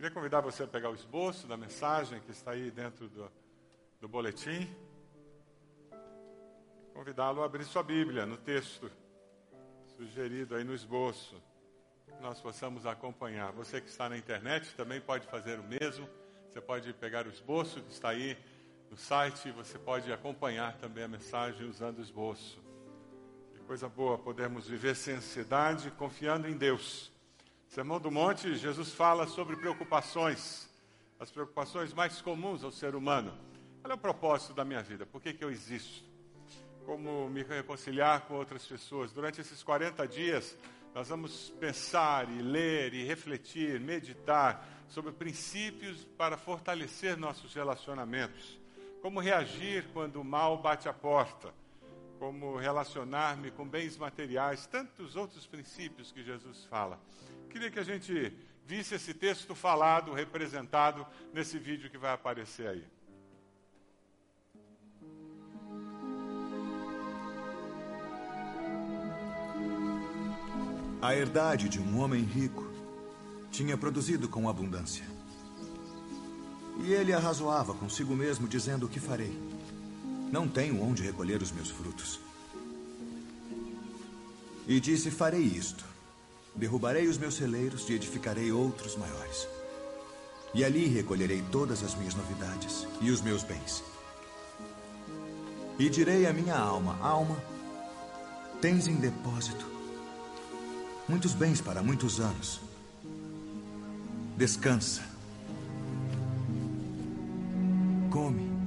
Queria convidar você a pegar o esboço da mensagem que está aí dentro do, do boletim. Convidá-lo a abrir sua Bíblia no texto sugerido aí no esboço. Que nós possamos acompanhar. Você que está na internet também pode fazer o mesmo. Você pode pegar o esboço que está aí no site. Você pode acompanhar também a mensagem usando o esboço. Coisa boa podermos viver sem ansiedade, confiando em Deus Sermão do Monte, Jesus fala sobre preocupações, as preocupações mais comuns ao ser humano. Qual é o propósito da minha vida? Por que, que eu existo? Como me reconciliar com outras pessoas? Durante esses 40 dias, nós vamos pensar e ler e refletir, meditar sobre princípios para fortalecer nossos relacionamentos. Como reagir quando o mal bate a porta? Como relacionar-me com bens materiais, tantos outros princípios que Jesus fala. Queria que a gente visse esse texto falado, representado nesse vídeo que vai aparecer aí. A herdade de um homem rico tinha produzido com abundância. E ele arrazoava consigo mesmo, dizendo: O que farei? Não tenho onde recolher os meus frutos. E disse: Farei isto. Derrubarei os meus celeiros e edificarei outros maiores. E ali recolherei todas as minhas novidades e os meus bens. E direi à minha alma: Alma, tens em depósito muitos bens para muitos anos. Descansa. Come.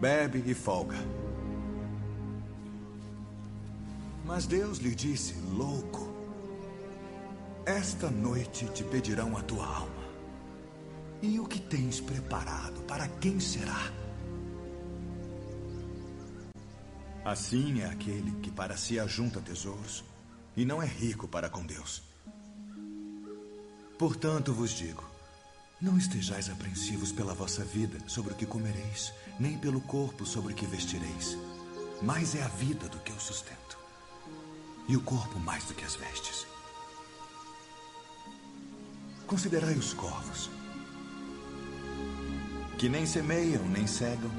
Bebe e folga. Mas Deus lhe disse: Louco. Esta noite te pedirão a tua alma. E o que tens preparado? Para quem será? Assim é aquele que para si ajunta tesouros e não é rico para com Deus. Portanto vos digo: não estejais apreensivos pela vossa vida sobre o que comereis, nem pelo corpo sobre o que vestireis. Mais é a vida do que o sustento, e o corpo mais do que as vestes. Considerai os corvos, que nem semeiam, nem cegam,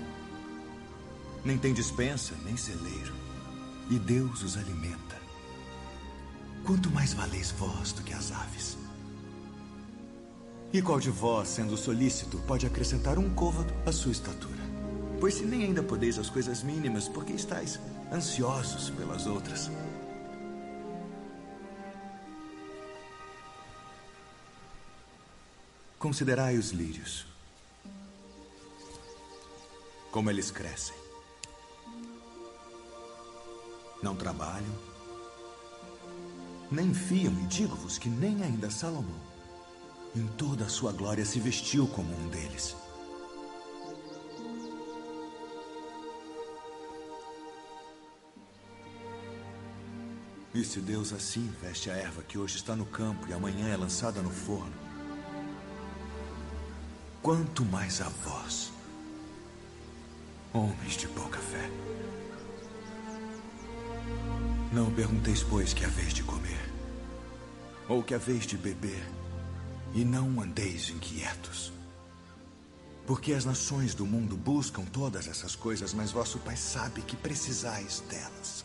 nem têm dispensa, nem celeiro, e Deus os alimenta. Quanto mais valeis vós do que as aves? E qual de vós, sendo solícito, pode acrescentar um côvado à sua estatura? Pois se nem ainda podeis as coisas mínimas, por que estáis ansiosos pelas outras? Considerai os lírios. Como eles crescem. Não trabalham, nem fiam, e digo-vos que nem ainda Salomão, em toda a sua glória, se vestiu como um deles. E se Deus assim veste a erva que hoje está no campo e amanhã é lançada no forno, quanto mais a vós, homens de pouca fé. Não pergunteis, pois, que haveis de comer, ou que haveis de beber, e não andeis inquietos. Porque as nações do mundo buscam todas essas coisas, mas vosso Pai sabe que precisais delas.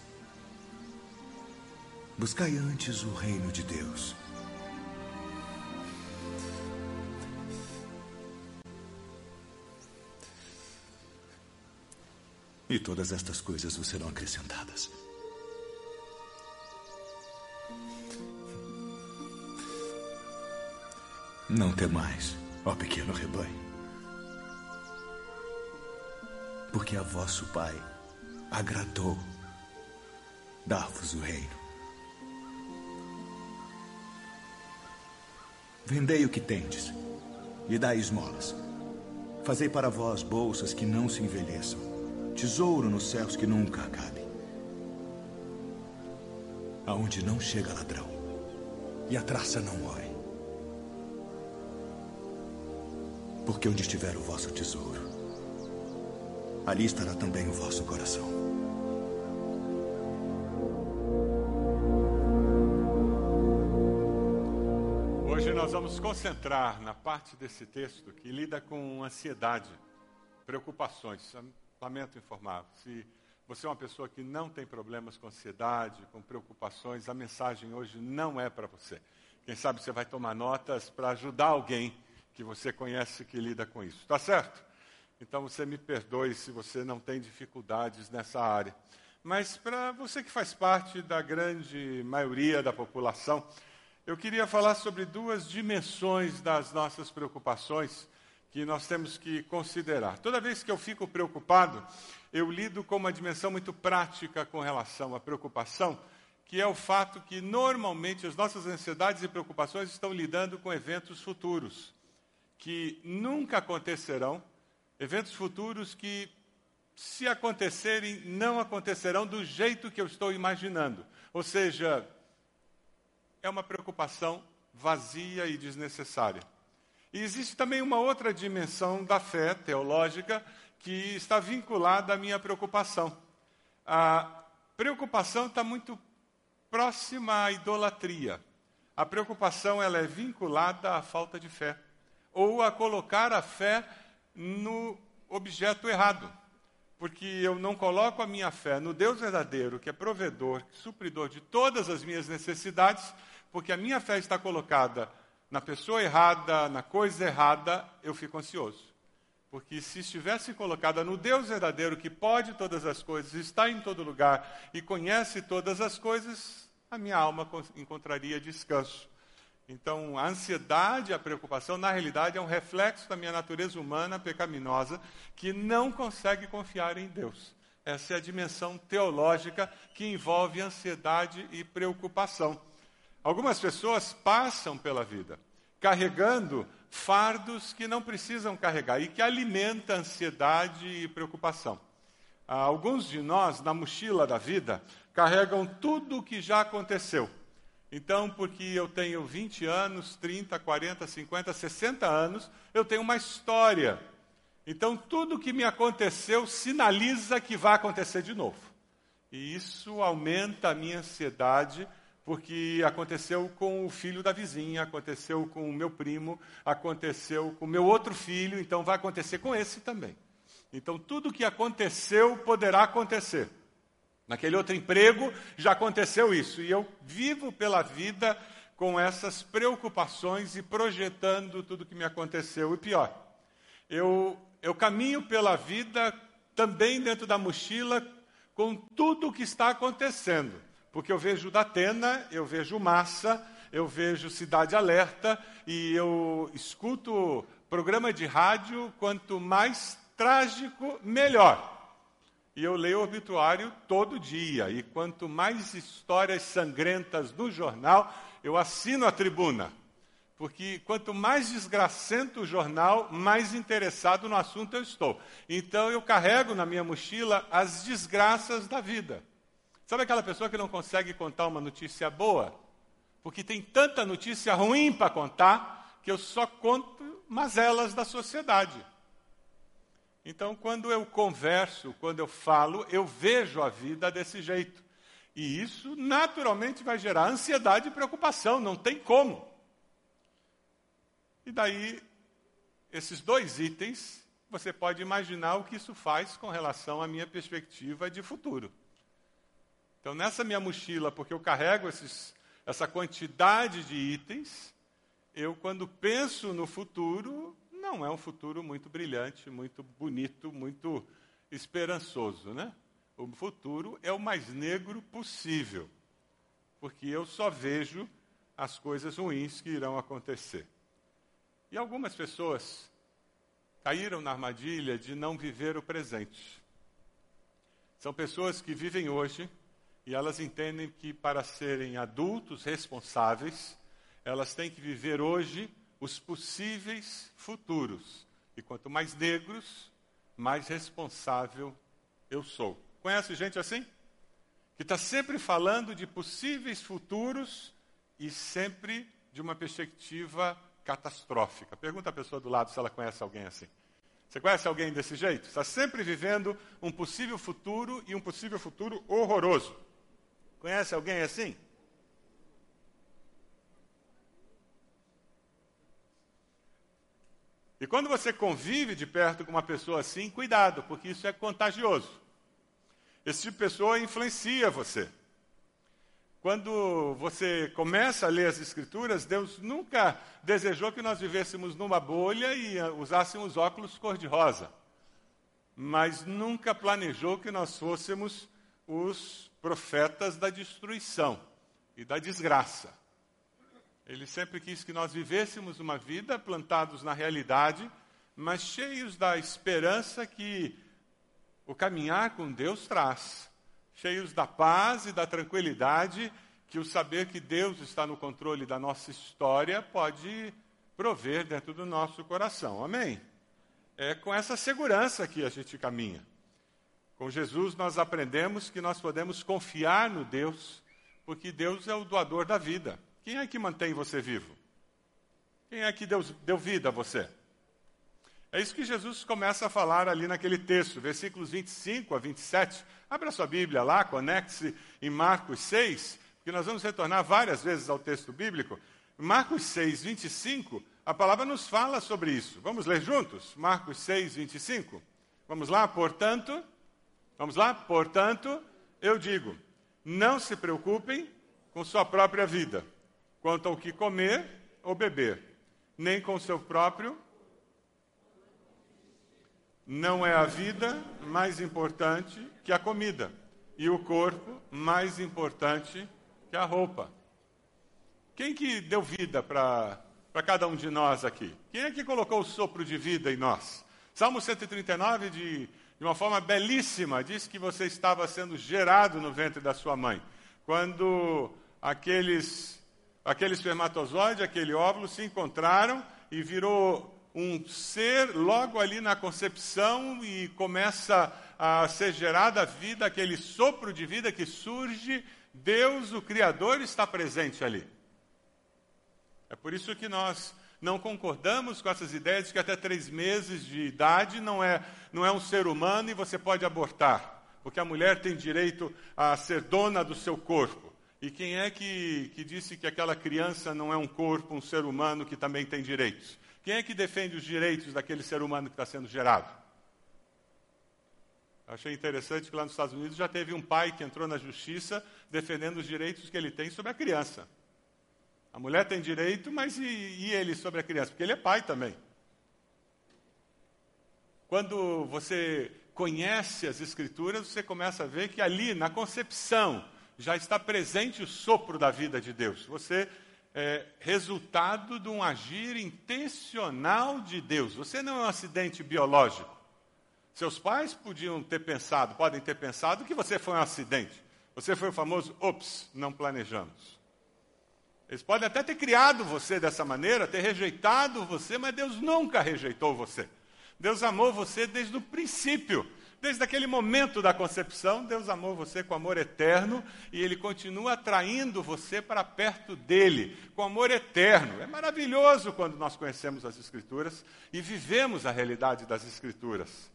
Buscai antes o reino de Deus E todas estas coisas vos serão acrescentadas. Não temais, ó pequeno rebanho. Porque a vosso Pai agradou dar-vos o reino. Vendei o que tendes e dai esmolas. Fazei para vós bolsas que não se envelheçam Tesouro nos céus que nunca acabe. Aonde não chega ladrão e a traça não morre. Porque onde estiver o vosso tesouro, ali estará também o vosso coração. Hoje nós vamos concentrar na parte desse texto que lida com ansiedade, preocupações. Lamento informar, se você é uma pessoa que não tem problemas com ansiedade, com preocupações, a mensagem hoje não é para você. Quem sabe você vai tomar notas para ajudar alguém que você conhece que lida com isso. Tá certo? Então você me perdoe se você não tem dificuldades nessa área. Mas para você que faz parte da grande maioria da população, eu queria falar sobre duas dimensões das nossas preocupações que nós temos que considerar. Toda vez que eu fico preocupado, eu lido com uma dimensão muito prática com relação à preocupação, que é o fato que normalmente as nossas ansiedades e preocupações estão lidando com eventos futuros, que nunca acontecerão, eventos futuros que, se acontecerem, não acontecerão do jeito que eu estou imaginando. Ou seja, é uma preocupação vazia e desnecessária. E existe também uma outra dimensão da fé teológica que está vinculada à minha preocupação. A preocupação está muito próxima à idolatria. A preocupação ela é vinculada à falta de fé ou a colocar a fé no objeto errado. Porque eu não coloco a minha fé no Deus verdadeiro, que é provedor, supridor de todas as minhas necessidades, porque a minha fé está colocada na pessoa errada, na coisa errada, eu fico ansioso. Porque se estivesse colocada no Deus verdadeiro, que pode todas as coisas, está em todo lugar e conhece todas as coisas, a minha alma encontraria descanso. Então, a ansiedade, a preocupação, na realidade, é um reflexo da minha natureza humana pecaminosa que não consegue confiar em Deus. Essa é a dimensão teológica que envolve ansiedade e preocupação. Algumas pessoas passam pela vida carregando fardos que não precisam carregar e que alimenta ansiedade e preocupação. Alguns de nós, na mochila da vida, carregam tudo o que já aconteceu. Então, porque eu tenho 20 anos, 30, 40, 50, 60 anos, eu tenho uma história. Então, tudo que me aconteceu sinaliza que vai acontecer de novo. E isso aumenta a minha ansiedade porque aconteceu com o filho da vizinha, aconteceu com o meu primo, aconteceu com o meu outro filho, então vai acontecer com esse também. Então, tudo que aconteceu poderá acontecer. Naquele outro emprego já aconteceu isso. E eu vivo pela vida com essas preocupações e projetando tudo que me aconteceu. E pior, eu, eu caminho pela vida também dentro da mochila com tudo o que está acontecendo. Porque eu vejo Datena, eu vejo Massa, eu vejo Cidade Alerta e eu escuto programa de rádio, quanto mais trágico, melhor. E eu leio o obituário todo dia, e quanto mais histórias sangrentas no jornal, eu assino a tribuna. Porque quanto mais desgracento o jornal, mais interessado no assunto eu estou. Então eu carrego na minha mochila as desgraças da vida. Sabe aquela pessoa que não consegue contar uma notícia boa? Porque tem tanta notícia ruim para contar que eu só conto mazelas da sociedade. Então, quando eu converso, quando eu falo, eu vejo a vida desse jeito. E isso naturalmente vai gerar ansiedade e preocupação, não tem como. E daí, esses dois itens, você pode imaginar o que isso faz com relação à minha perspectiva de futuro. Então, nessa minha mochila, porque eu carrego esses, essa quantidade de itens, eu, quando penso no futuro, não é um futuro muito brilhante, muito bonito, muito esperançoso, né? O futuro é o mais negro possível, porque eu só vejo as coisas ruins que irão acontecer. E algumas pessoas caíram na armadilha de não viver o presente. São pessoas que vivem hoje e elas entendem que para serem adultos responsáveis, elas têm que viver hoje os possíveis futuros. E quanto mais negros, mais responsável eu sou. Conhece gente assim? Que está sempre falando de possíveis futuros e sempre de uma perspectiva catastrófica. Pergunta a pessoa do lado se ela conhece alguém assim. Você conhece alguém desse jeito? Está sempre vivendo um possível futuro e um possível futuro horroroso. Conhece alguém assim? E quando você convive de perto com uma pessoa assim, cuidado, porque isso é contagioso. Esse tipo de pessoa influencia você. Quando você começa a ler as Escrituras, Deus nunca desejou que nós vivêssemos numa bolha e usássemos óculos cor-de-rosa. Mas nunca planejou que nós fôssemos os profetas da destruição e da desgraça. Ele sempre quis que nós vivêssemos uma vida plantados na realidade, mas cheios da esperança que o caminhar com Deus traz, cheios da paz e da tranquilidade que o saber que Deus está no controle da nossa história pode prover dentro do nosso coração. Amém? É com essa segurança que a gente caminha. Com Jesus nós aprendemos que nós podemos confiar no Deus, porque Deus é o doador da vida. Quem é que mantém você vivo? Quem é que Deus deu vida a você? É isso que Jesus começa a falar ali naquele texto, versículos 25 a 27. Abra sua Bíblia lá, conecte-se em Marcos 6, porque nós vamos retornar várias vezes ao texto bíblico. Marcos 6, 25, a palavra nos fala sobre isso. Vamos ler juntos? Marcos 6, 25. Vamos lá? Portanto, vamos lá? Portanto, eu digo: não se preocupem com sua própria vida quanto ao que comer ou beber, nem com seu próprio. Não é a vida mais importante que a comida, e o corpo mais importante que a roupa. Quem que deu vida para cada um de nós aqui? Quem é que colocou o sopro de vida em nós? Salmo 139, de, de uma forma belíssima, diz que você estava sendo gerado no ventre da sua mãe. Quando aqueles aquele espermatozoide, aquele óvulo se encontraram e virou um ser logo ali na concepção e começa a ser gerada a vida, aquele sopro de vida que surge, Deus, o Criador, está presente ali. É por isso que nós não concordamos com essas ideias de que até três meses de idade não é, não é um ser humano e você pode abortar, porque a mulher tem direito a ser dona do seu corpo. E quem é que, que disse que aquela criança não é um corpo, um ser humano que também tem direitos? Quem é que defende os direitos daquele ser humano que está sendo gerado? Achei interessante que lá nos Estados Unidos já teve um pai que entrou na justiça defendendo os direitos que ele tem sobre a criança. A mulher tem direito, mas e, e ele sobre a criança? Porque ele é pai também. Quando você conhece as Escrituras, você começa a ver que ali, na concepção, já está presente o sopro da vida de Deus. Você é resultado de um agir intencional de Deus. Você não é um acidente biológico. Seus pais podiam ter pensado, podem ter pensado que você foi um acidente. Você foi o famoso ops, não planejamos. Eles podem até ter criado você dessa maneira, ter rejeitado você, mas Deus nunca rejeitou você. Deus amou você desde o princípio. Desde aquele momento da concepção, Deus amou você com amor eterno e Ele continua atraindo você para perto dele, com amor eterno. É maravilhoso quando nós conhecemos as Escrituras e vivemos a realidade das Escrituras.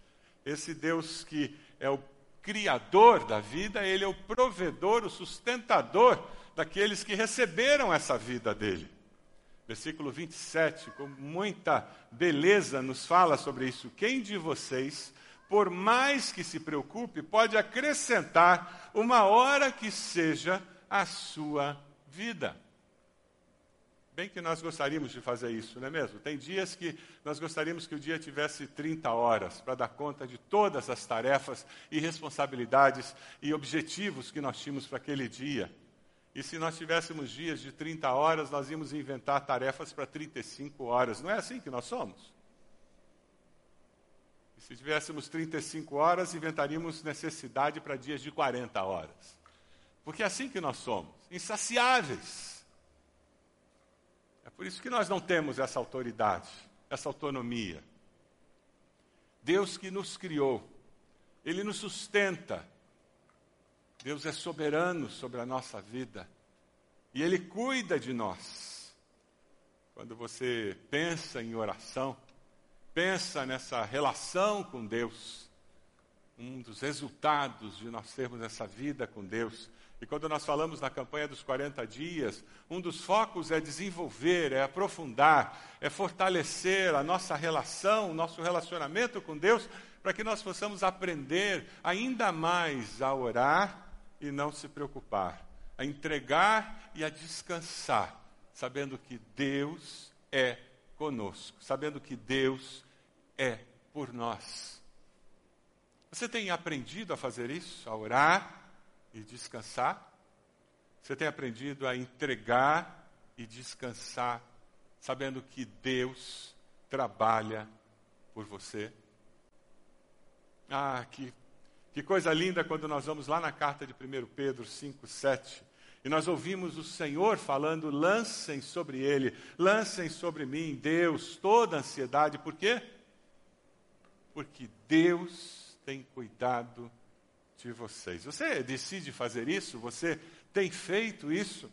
Esse Deus que é o Criador da vida, Ele é o provedor, o sustentador daqueles que receberam essa vida dele. Versículo 27, com muita beleza, nos fala sobre isso. Quem de vocês por mais que se preocupe, pode acrescentar uma hora que seja a sua vida. Bem que nós gostaríamos de fazer isso, não é mesmo? Tem dias que nós gostaríamos que o dia tivesse 30 horas para dar conta de todas as tarefas e responsabilidades e objetivos que nós tínhamos para aquele dia. E se nós tivéssemos dias de 30 horas, nós íamos inventar tarefas para 35 horas. Não é assim que nós somos? Se tivéssemos 35 horas, inventaríamos necessidade para dias de 40 horas. Porque é assim que nós somos, insaciáveis. É por isso que nós não temos essa autoridade, essa autonomia. Deus que nos criou, Ele nos sustenta. Deus é soberano sobre a nossa vida. E Ele cuida de nós. Quando você pensa em oração, pensa nessa relação com Deus, um dos resultados de nós termos essa vida com Deus. E quando nós falamos na campanha dos 40 dias, um dos focos é desenvolver, é aprofundar, é fortalecer a nossa relação, o nosso relacionamento com Deus, para que nós possamos aprender ainda mais a orar e não se preocupar, a entregar e a descansar, sabendo que Deus é conosco, sabendo que Deus é por nós. Você tem aprendido a fazer isso, a orar? e descansar? Você tem aprendido a entregar e descansar, sabendo que Deus trabalha por você? Ah, que, que coisa linda quando nós vamos lá na carta de 1 Pedro 5, 7. E nós ouvimos o Senhor falando: lancem sobre ele, lancem sobre mim, Deus, toda ansiedade. Por quê? Porque Deus tem cuidado de vocês. Você decide fazer isso? Você tem feito isso?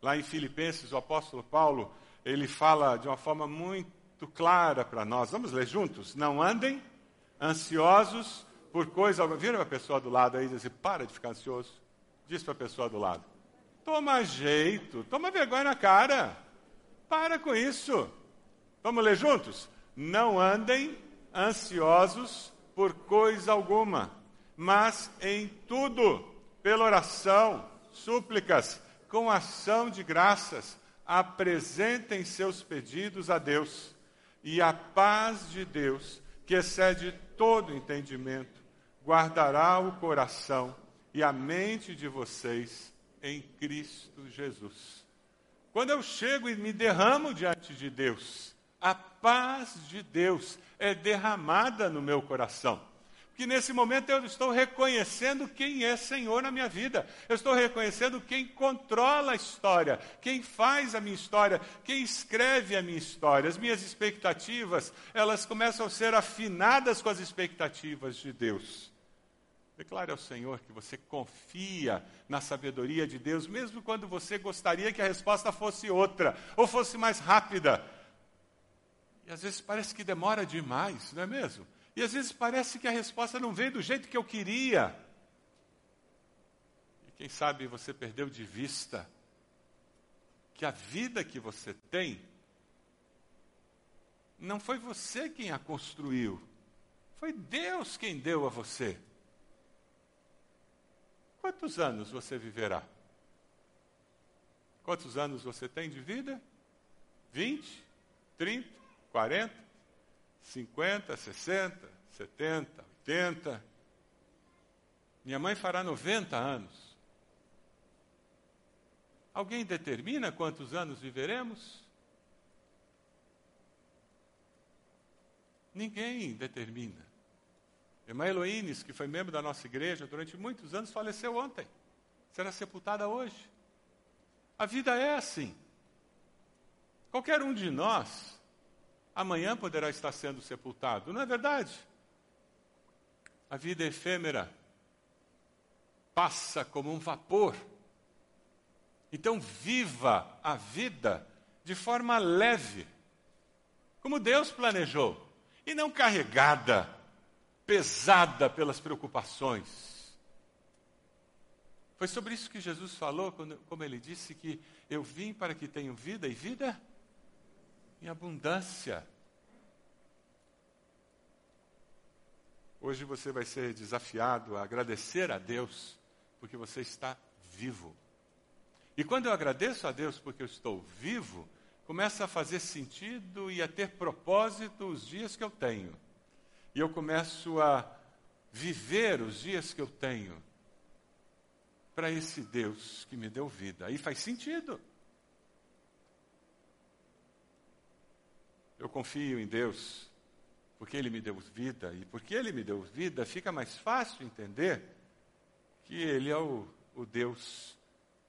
Lá em Filipenses, o apóstolo Paulo, ele fala de uma forma muito clara para nós. Vamos ler juntos? Não andem ansiosos por coisa alguma. Vira a pessoa do lado aí e diz assim, para de ficar ansioso. Diz para a pessoa do lado. Toma jeito, toma vergonha na cara. Para com isso. Vamos ler juntos? Não andem ansiosos por coisa alguma mas em tudo, pela oração, súplicas, com ação de graças, apresentem seus pedidos a Deus. E a paz de Deus, que excede todo entendimento, guardará o coração e a mente de vocês em Cristo Jesus. Quando eu chego e me derramo diante de Deus, a paz de Deus é derramada no meu coração que nesse momento eu estou reconhecendo quem é Senhor na minha vida. Eu estou reconhecendo quem controla a história, quem faz a minha história, quem escreve a minha história. As minhas expectativas, elas começam a ser afinadas com as expectativas de Deus. Declare ao Senhor que você confia na sabedoria de Deus, mesmo quando você gostaria que a resposta fosse outra, ou fosse mais rápida. E às vezes parece que demora demais, não é mesmo? E às vezes parece que a resposta não veio do jeito que eu queria. E quem sabe você perdeu de vista que a vida que você tem não foi você quem a construiu, foi Deus quem deu a você. Quantos anos você viverá? Quantos anos você tem de vida? 20? 30? 40? 50, 60, 70, 80. Minha mãe fará 90 anos. Alguém determina quantos anos viveremos? Ninguém determina. Irmã Eloínes, que foi membro da nossa igreja durante muitos anos, faleceu ontem. Será sepultada hoje. A vida é assim. Qualquer um de nós amanhã poderá estar sendo sepultado. Não é verdade? A vida efêmera passa como um vapor. Então, viva a vida de forma leve, como Deus planejou, e não carregada, pesada pelas preocupações. Foi sobre isso que Jesus falou, quando, como ele disse que eu vim para que tenham vida e vida em abundância. Hoje você vai ser desafiado a agradecer a Deus porque você está vivo. E quando eu agradeço a Deus porque eu estou vivo, começa a fazer sentido e a ter propósito os dias que eu tenho. E eu começo a viver os dias que eu tenho para esse Deus que me deu vida. Aí faz sentido. eu confio em Deus, porque Ele me deu vida, e porque Ele me deu vida, fica mais fácil entender que Ele é o, o Deus,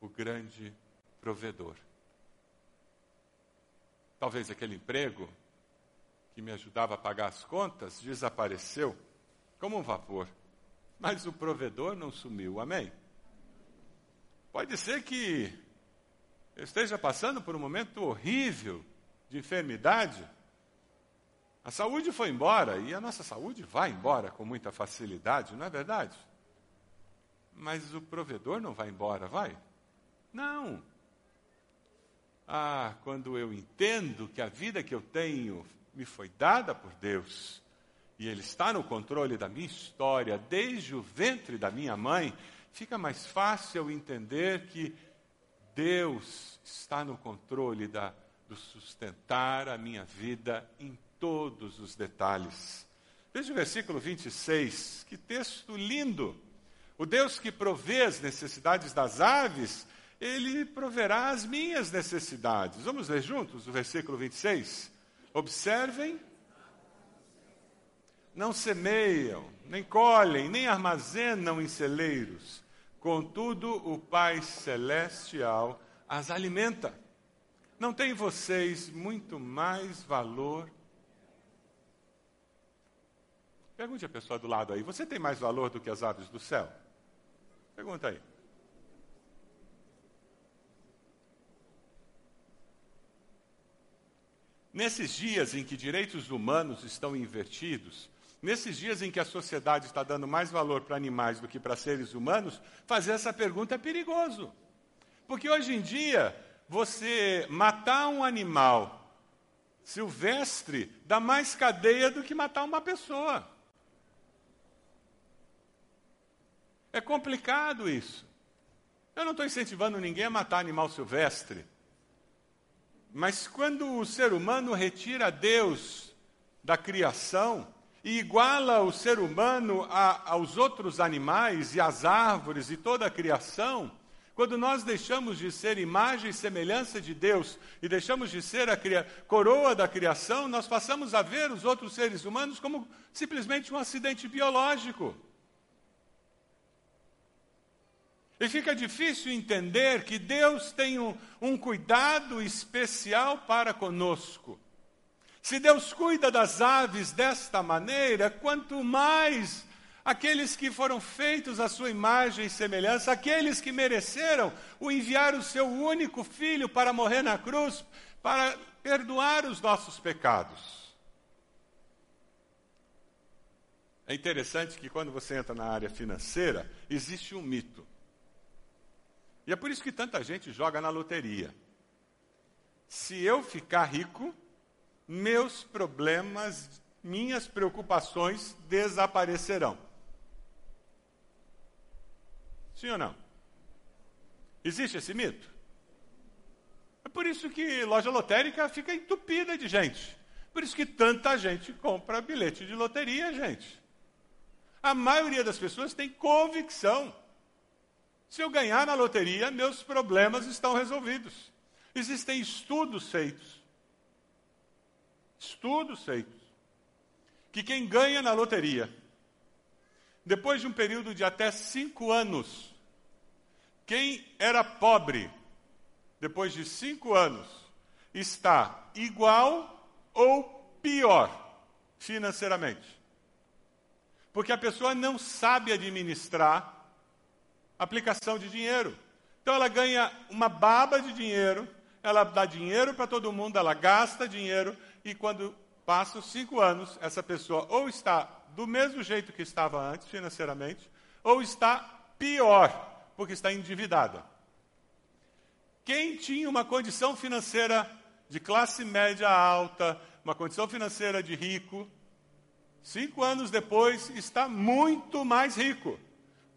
o grande provedor. Talvez aquele emprego que me ajudava a pagar as contas desapareceu como um vapor, mas o provedor não sumiu, amém? Pode ser que eu esteja passando por um momento horrível de enfermidade, a saúde foi embora e a nossa saúde vai embora com muita facilidade, não é verdade? mas o provedor não vai embora, vai? Não. Ah, quando eu entendo que a vida que eu tenho me foi dada por Deus e Ele está no controle da minha história desde o ventre da minha mãe, fica mais fácil entender que Deus está no controle da, do sustentar a minha vida em todos os detalhes. Veja o versículo 26, que texto lindo. O Deus que provê as necessidades das aves, ele proverá as minhas necessidades. Vamos ler juntos o versículo 26? Observem. Não semeiam, nem colhem, nem armazenam em celeiros. Contudo, o Pai Celestial as alimenta. Não tem vocês muito mais valor? Pergunte a pessoa do lado aí: você tem mais valor do que as aves do céu? Pergunta aí. Nesses dias em que direitos humanos estão invertidos, nesses dias em que a sociedade está dando mais valor para animais do que para seres humanos, fazer essa pergunta é perigoso. Porque hoje em dia, você matar um animal silvestre dá mais cadeia do que matar uma pessoa. É complicado isso. Eu não estou incentivando ninguém a matar animal silvestre. Mas quando o ser humano retira Deus da criação e iguala o ser humano a, aos outros animais e às árvores e toda a criação, quando nós deixamos de ser imagem e semelhança de Deus e deixamos de ser a coroa da criação, nós passamos a ver os outros seres humanos como simplesmente um acidente biológico. E fica difícil entender que Deus tem um, um cuidado especial para conosco. Se Deus cuida das aves desta maneira, quanto mais aqueles que foram feitos à sua imagem e semelhança, aqueles que mereceram o enviar o seu único filho para morrer na cruz, para perdoar os nossos pecados. É interessante que quando você entra na área financeira, existe um mito. E é por isso que tanta gente joga na loteria. Se eu ficar rico, meus problemas, minhas preocupações desaparecerão. Sim ou não? Existe esse mito? É por isso que loja lotérica fica entupida de gente. Por isso que tanta gente compra bilhete de loteria, gente. A maioria das pessoas tem convicção. Se eu ganhar na loteria, meus problemas estão resolvidos. Existem estudos feitos. Estudos feitos. Que quem ganha na loteria, depois de um período de até cinco anos, quem era pobre, depois de cinco anos, está igual ou pior financeiramente. Porque a pessoa não sabe administrar aplicação de dinheiro. Então ela ganha uma baba de dinheiro, ela dá dinheiro para todo mundo, ela gasta dinheiro, e quando passam cinco anos, essa pessoa ou está do mesmo jeito que estava antes financeiramente, ou está pior porque está endividada. Quem tinha uma condição financeira de classe média alta, uma condição financeira de rico, cinco anos depois está muito mais rico,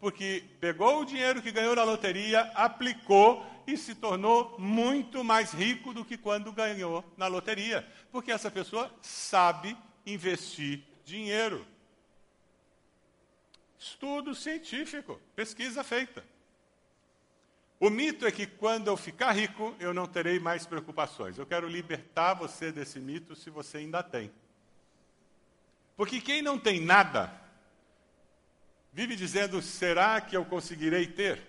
porque pegou o dinheiro que ganhou na loteria, aplicou e se tornou muito mais rico do que quando ganhou na loteria, porque essa pessoa sabe investir dinheiro. Estudo científico, pesquisa feita. O mito é que quando eu ficar rico, eu não terei mais preocupações. Eu quero libertar você desse mito se você ainda tem. Porque quem não tem nada, vive dizendo: será que eu conseguirei ter?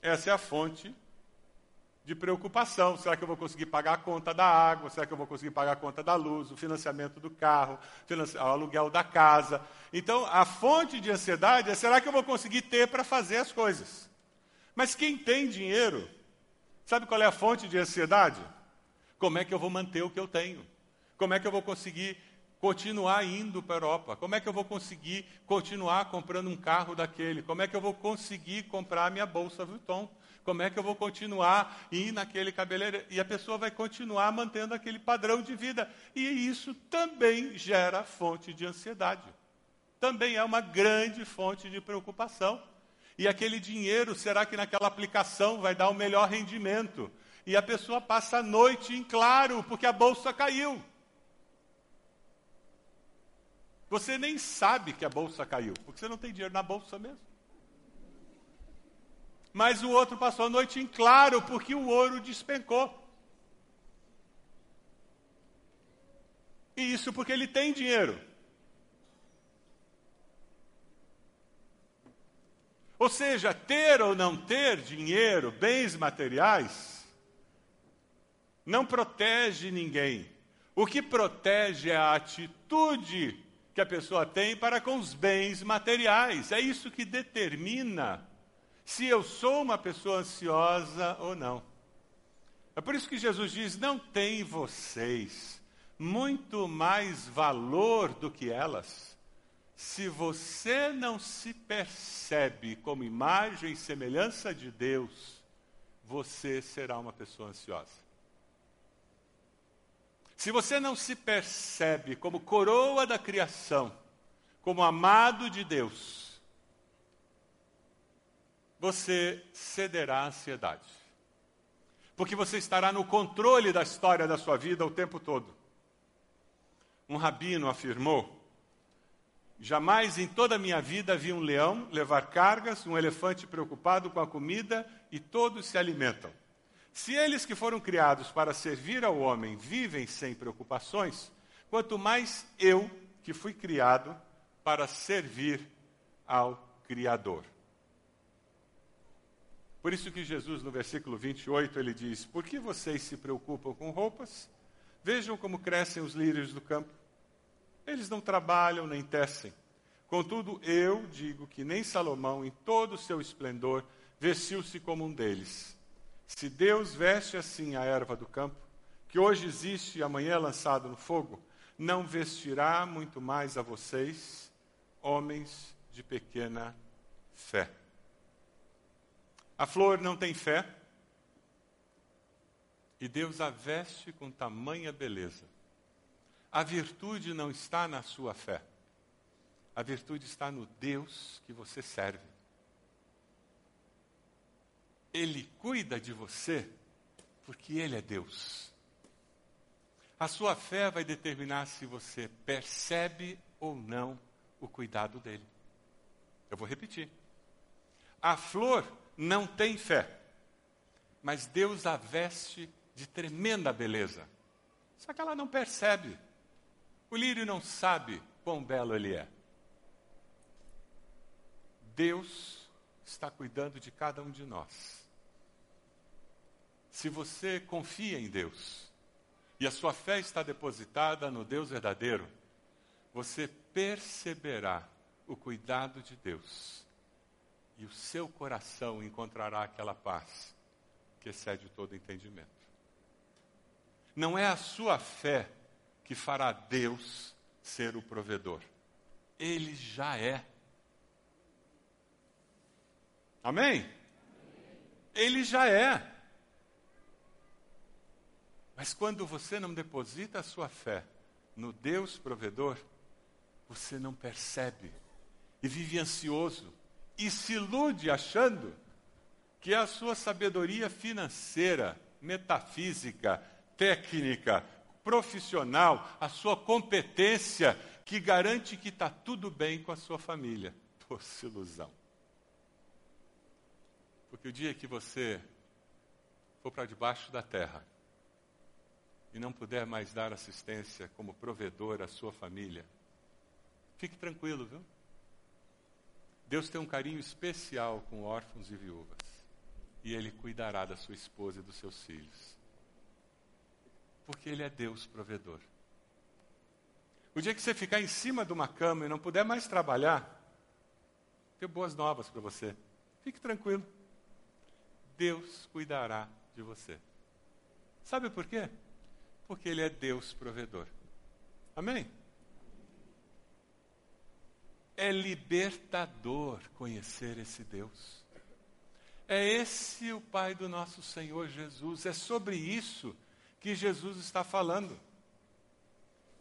Essa é a fonte de preocupação. Será que eu vou conseguir pagar a conta da água? Será que eu vou conseguir pagar a conta da luz, o financiamento do carro, o aluguel da casa? Então, a fonte de ansiedade é: será que eu vou conseguir ter para fazer as coisas? Mas quem tem dinheiro, sabe qual é a fonte de ansiedade? Como é que eu vou manter o que eu tenho? Como é que eu vou conseguir continuar indo para a Europa? Como é que eu vou conseguir continuar comprando um carro daquele? Como é que eu vou conseguir comprar minha bolsa Vuitton? Como é que eu vou continuar ir naquele cabeleireiro? E a pessoa vai continuar mantendo aquele padrão de vida. E isso também gera fonte de ansiedade. Também é uma grande fonte de preocupação. E aquele dinheiro, será que naquela aplicação vai dar o melhor rendimento? E a pessoa passa a noite em claro, porque a bolsa caiu. Você nem sabe que a bolsa caiu, porque você não tem dinheiro na bolsa mesmo. Mas o outro passou a noite em claro, porque o ouro despencou. E isso porque ele tem dinheiro. Ou seja, ter ou não ter dinheiro, bens materiais, não protege ninguém. O que protege é a atitude que a pessoa tem para com os bens materiais. É isso que determina se eu sou uma pessoa ansiosa ou não. É por isso que Jesus diz: não tem vocês muito mais valor do que elas. Se você não se percebe como imagem e semelhança de Deus, você será uma pessoa ansiosa. Se você não se percebe como coroa da criação, como amado de Deus, você cederá à ansiedade. Porque você estará no controle da história da sua vida o tempo todo. Um rabino afirmou Jamais em toda a minha vida vi um leão levar cargas, um elefante preocupado com a comida e todos se alimentam. Se eles que foram criados para servir ao homem vivem sem preocupações, quanto mais eu, que fui criado para servir ao Criador. Por isso que Jesus, no versículo 28, ele diz: Por que vocês se preocupam com roupas? Vejam como crescem os lírios do campo. Eles não trabalham nem tecem. Contudo, eu digo que nem Salomão, em todo o seu esplendor, vestiu-se como um deles. Se Deus veste assim a erva do campo, que hoje existe e amanhã é lançado no fogo, não vestirá muito mais a vocês, homens de pequena fé. A flor não tem fé, e Deus a veste com tamanha beleza. A virtude não está na sua fé. A virtude está no Deus que você serve. Ele cuida de você porque Ele é Deus. A sua fé vai determinar se você percebe ou não o cuidado dele. Eu vou repetir. A flor não tem fé, mas Deus a veste de tremenda beleza. Só que ela não percebe. O lírio não sabe quão belo ele é. Deus está cuidando de cada um de nós. Se você confia em Deus e a sua fé está depositada no Deus verdadeiro, você perceberá o cuidado de Deus e o seu coração encontrará aquela paz que excede todo entendimento. Não é a sua fé que fará Deus ser o provedor. Ele já é. Amém? Ele já é. Mas quando você não deposita a sua fé no Deus provedor, você não percebe e vive ansioso e se ilude achando que a sua sabedoria financeira, metafísica, técnica, profissional, a sua competência que garante que está tudo bem com a sua família. Doce ilusão. Porque o dia que você for para debaixo da terra e não puder mais dar assistência como provedor à sua família, fique tranquilo, viu? Deus tem um carinho especial com órfãos e viúvas. E Ele cuidará da sua esposa e dos seus filhos. Porque Ele é Deus provedor. O dia que você ficar em cima de uma cama e não puder mais trabalhar, tenho boas novas para você. Fique tranquilo. Deus cuidará de você. Sabe por quê? Porque Ele é Deus provedor. Amém? É libertador conhecer esse Deus. É esse o Pai do nosso Senhor Jesus. É sobre isso que Jesus está falando.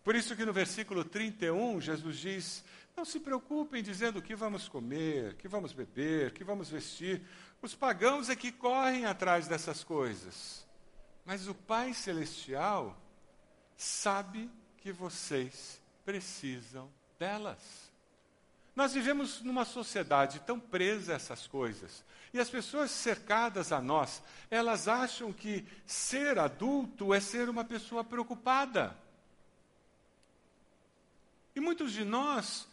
Por isso que no versículo 31, Jesus diz: Não se preocupem dizendo o que vamos comer, que vamos beber, que vamos vestir. Os pagãos é que correm atrás dessas coisas. Mas o Pai Celestial sabe que vocês precisam delas. Nós vivemos numa sociedade tão presa a essas coisas. E as pessoas cercadas a nós, elas acham que ser adulto é ser uma pessoa preocupada. E muitos de nós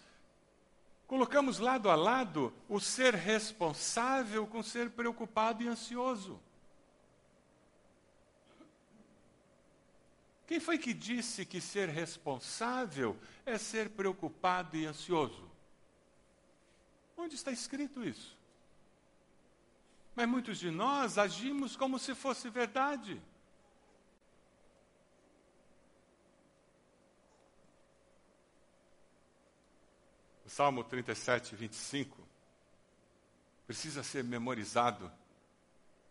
colocamos lado a lado o ser responsável com ser preocupado e ansioso. Quem foi que disse que ser responsável é ser preocupado e ansioso? Onde está escrito isso? Mas muitos de nós agimos como se fosse verdade. Salmo 37, 25 precisa ser memorizado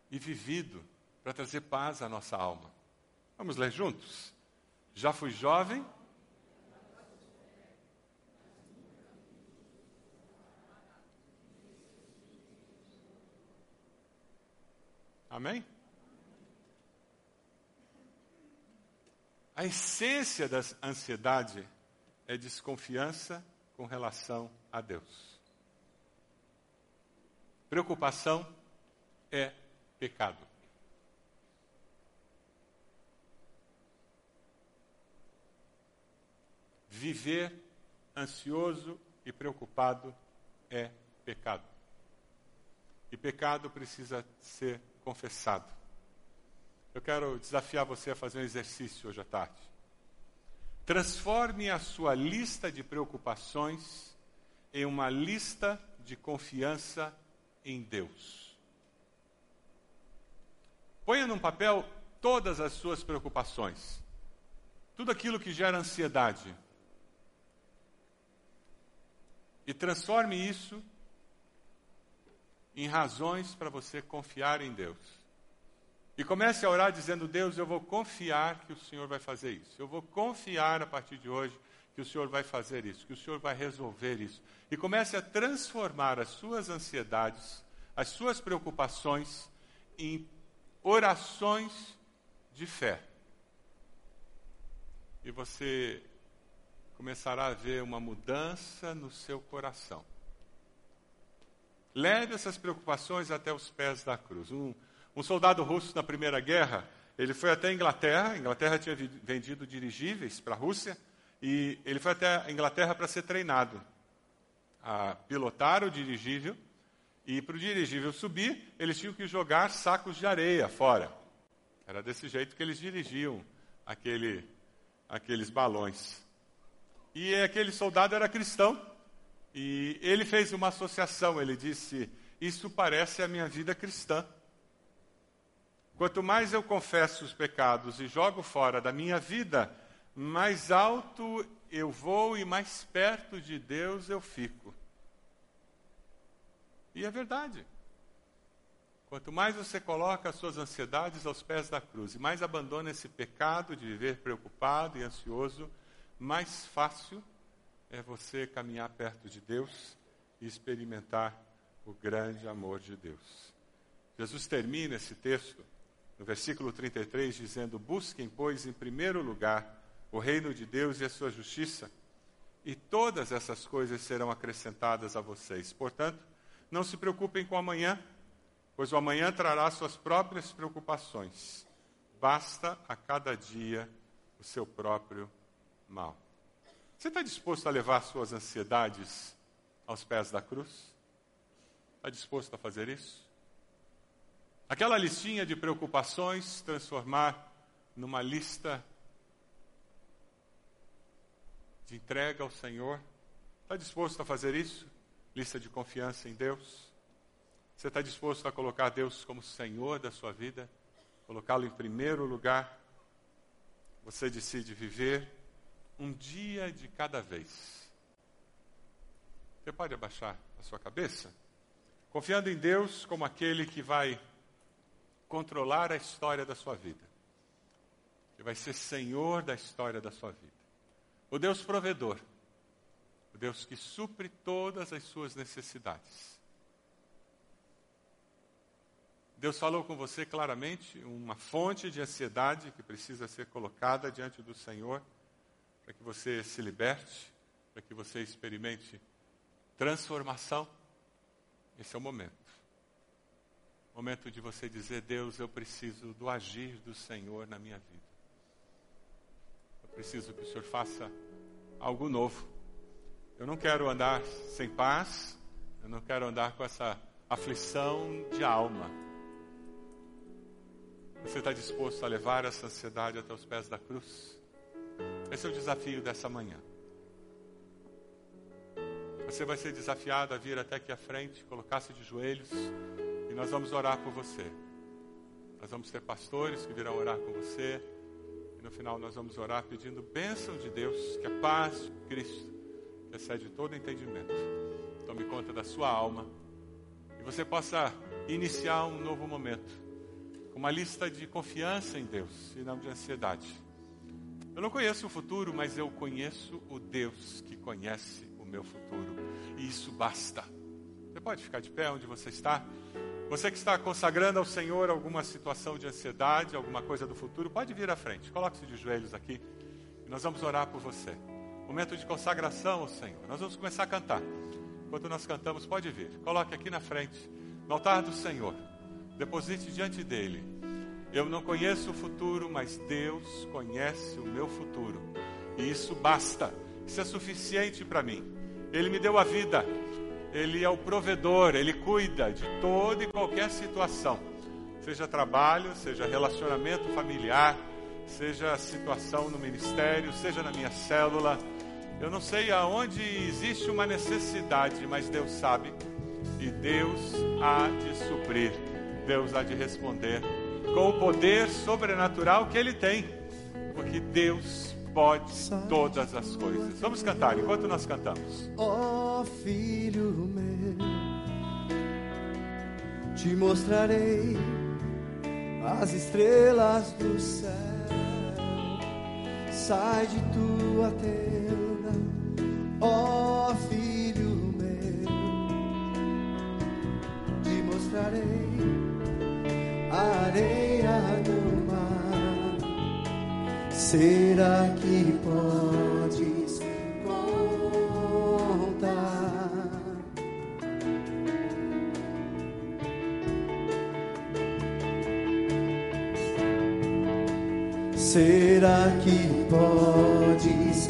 e vivido para trazer paz à nossa alma. Vamos ler juntos? Já fui jovem. Amém? A essência da ansiedade é desconfiança com relação a Deus. Preocupação é pecado. Viver ansioso e preocupado é pecado. E pecado precisa ser confessado. Eu quero desafiar você a fazer um exercício hoje à tarde. Transforme a sua lista de preocupações em uma lista de confiança em Deus. Ponha num papel todas as suas preocupações, tudo aquilo que gera ansiedade. E transforme isso em razões para você confiar em Deus. E comece a orar dizendo: Deus, eu vou confiar que o Senhor vai fazer isso. Eu vou confiar a partir de hoje que o Senhor vai fazer isso, que o Senhor vai resolver isso. E comece a transformar as suas ansiedades, as suas preocupações em orações de fé. E você começará a ver uma mudança no seu coração. Leve essas preocupações até os pés da cruz. Um, um soldado russo na Primeira Guerra, ele foi até a Inglaterra, a Inglaterra tinha vendido dirigíveis para a Rússia, e ele foi até a Inglaterra para ser treinado a pilotar o dirigível, e para o dirigível subir, eles tinham que jogar sacos de areia fora. Era desse jeito que eles dirigiam aquele, aqueles balões. E aquele soldado era cristão, e ele fez uma associação, ele disse: Isso parece a minha vida cristã. Quanto mais eu confesso os pecados e jogo fora da minha vida, mais alto eu vou e mais perto de Deus eu fico. E é verdade. Quanto mais você coloca as suas ansiedades aos pés da cruz e mais abandona esse pecado de viver preocupado e ansioso, mais fácil é você caminhar perto de Deus e experimentar o grande amor de Deus. Jesus termina esse texto no versículo 33, dizendo: Busquem, pois, em primeiro lugar o reino de Deus e a sua justiça, e todas essas coisas serão acrescentadas a vocês. Portanto, não se preocupem com amanhã, pois o amanhã trará suas próprias preocupações. Basta a cada dia o seu próprio mal. Você está disposto a levar suas ansiedades aos pés da cruz? Está disposto a fazer isso? Aquela listinha de preocupações, transformar numa lista de entrega ao Senhor. Está disposto a fazer isso? Lista de confiança em Deus? Você está disposto a colocar Deus como Senhor da sua vida? Colocá-lo em primeiro lugar? Você decide viver um dia de cada vez. Você pode abaixar a sua cabeça? Confiando em Deus como aquele que vai controlar a história da sua vida, que vai ser senhor da história da sua vida. O Deus provedor, o Deus que supre todas as suas necessidades. Deus falou com você claramente uma fonte de ansiedade que precisa ser colocada diante do Senhor, para que você se liberte, para que você experimente transformação. Esse é o momento. Momento de você dizer: Deus, eu preciso do agir do Senhor na minha vida. Eu preciso que o Senhor faça algo novo. Eu não quero andar sem paz, eu não quero andar com essa aflição de alma. Você está disposto a levar essa ansiedade até os pés da cruz? Esse é o desafio dessa manhã. Você vai ser desafiado a vir até aqui à frente, colocar-se de joelhos nós vamos orar por você. Nós vamos ter pastores que virão orar com você. E no final nós vamos orar pedindo bênção de Deus, que a paz de Cristo, que excede todo entendimento, tome conta da sua alma e você possa iniciar um novo momento com uma lista de confiança em Deus e não de ansiedade. Eu não conheço o futuro, mas eu conheço o Deus que conhece meu futuro. E isso basta. Você pode ficar de pé onde você está? Você que está consagrando ao Senhor alguma situação de ansiedade, alguma coisa do futuro, pode vir à frente. Coloque-se de joelhos aqui e nós vamos orar por você. Momento de consagração ao Senhor. Nós vamos começar a cantar. Enquanto nós cantamos, pode vir. Coloque aqui na frente, no altar do Senhor. Deposite diante dele. Eu não conheço o futuro, mas Deus conhece o meu futuro. E isso basta. Isso é suficiente para mim. Ele me deu a vida. Ele é o provedor, ele cuida de toda e qualquer situação, seja trabalho, seja relacionamento familiar, seja situação no ministério, seja na minha célula. Eu não sei aonde existe uma necessidade, mas Deus sabe. E Deus há de suprir, Deus há de responder com o poder sobrenatural que Ele tem, porque Deus pode todas as coisas. Vamos cantar enquanto nós cantamos. Ó oh, filho meu, te mostrarei as estrelas do céu. Sai de tua tenda, ó oh, filho meu, te mostrarei Será que podes contar? Será que podes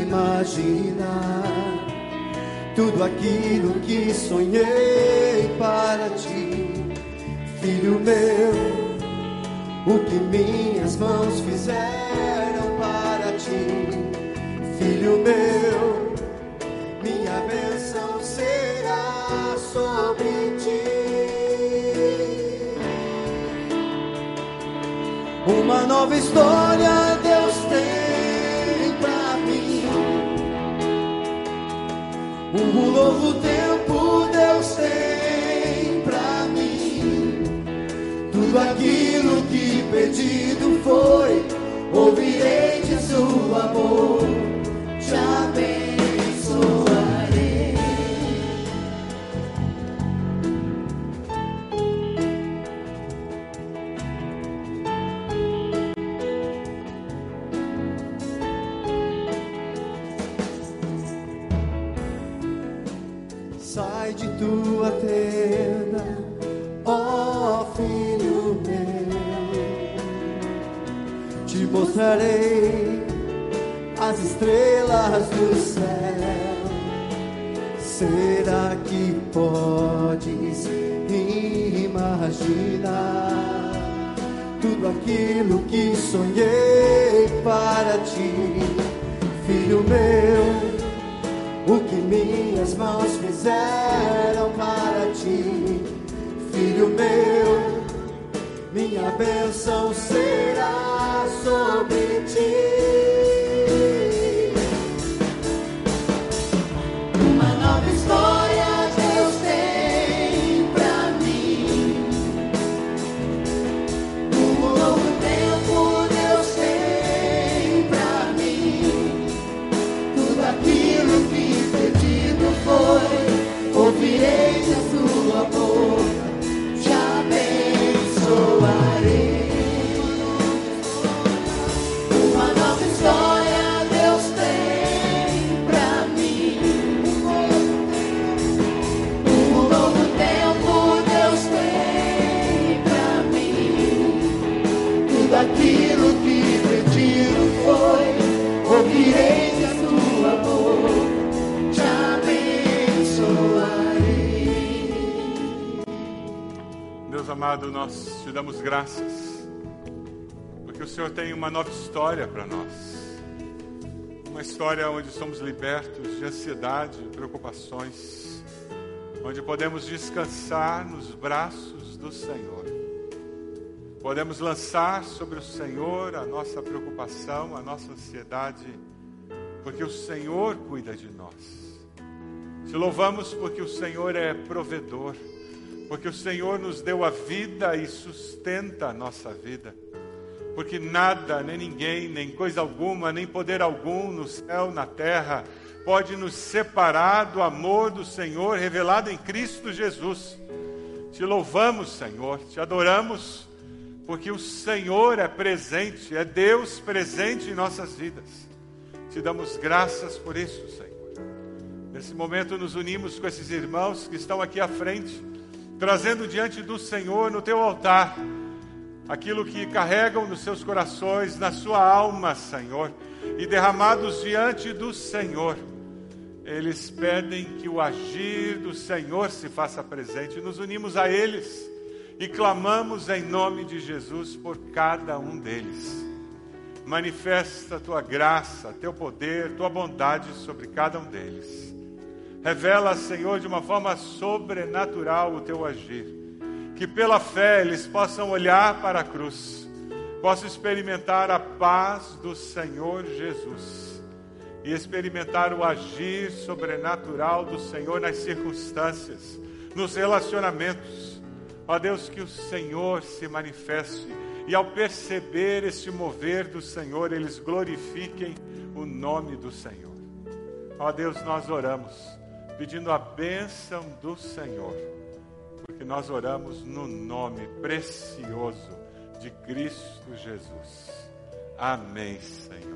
imaginar tudo aquilo que sonhei para ti, filho meu? O que minhas mãos fizeram para ti, filho meu. Minha bênção será sobre ti. Uma nova história Deus tem para mim. Um novo tempo Deus tem para mim. Tudo pedido foi: ouvirei de seu amor, damos graças, porque o Senhor tem uma nova história para nós. Uma história onde somos libertos de ansiedade, preocupações, onde podemos descansar nos braços do Senhor. Podemos lançar sobre o Senhor a nossa preocupação, a nossa ansiedade, porque o Senhor cuida de nós. Te louvamos porque o Senhor é provedor, porque o Senhor nos deu a vida e sustenta a nossa vida. Porque nada, nem ninguém, nem coisa alguma, nem poder algum no céu, na terra, pode nos separar do amor do Senhor revelado em Cristo Jesus. Te louvamos, Senhor, te adoramos porque o Senhor é presente, é Deus presente em nossas vidas. Te damos graças por isso, Senhor. Nesse momento nos unimos com esses irmãos que estão aqui à frente, trazendo diante do Senhor, no teu altar, aquilo que carregam nos seus corações, na sua alma, Senhor, e derramados diante do Senhor. Eles pedem que o agir do Senhor se faça presente. Nos unimos a eles e clamamos em nome de Jesus por cada um deles. Manifesta a tua graça, teu poder, tua bondade sobre cada um deles. Revela, Senhor, de uma forma sobrenatural o teu agir. Que pela fé eles possam olhar para a cruz, possam experimentar a paz do Senhor Jesus e experimentar o agir sobrenatural do Senhor nas circunstâncias, nos relacionamentos Ó Deus, que o Senhor se manifeste e ao perceber este mover do Senhor, eles glorifiquem o nome do Senhor. Ó Deus, nós oramos pedindo a bênção do Senhor, porque nós oramos no nome precioso de Cristo Jesus. Amém, Senhor.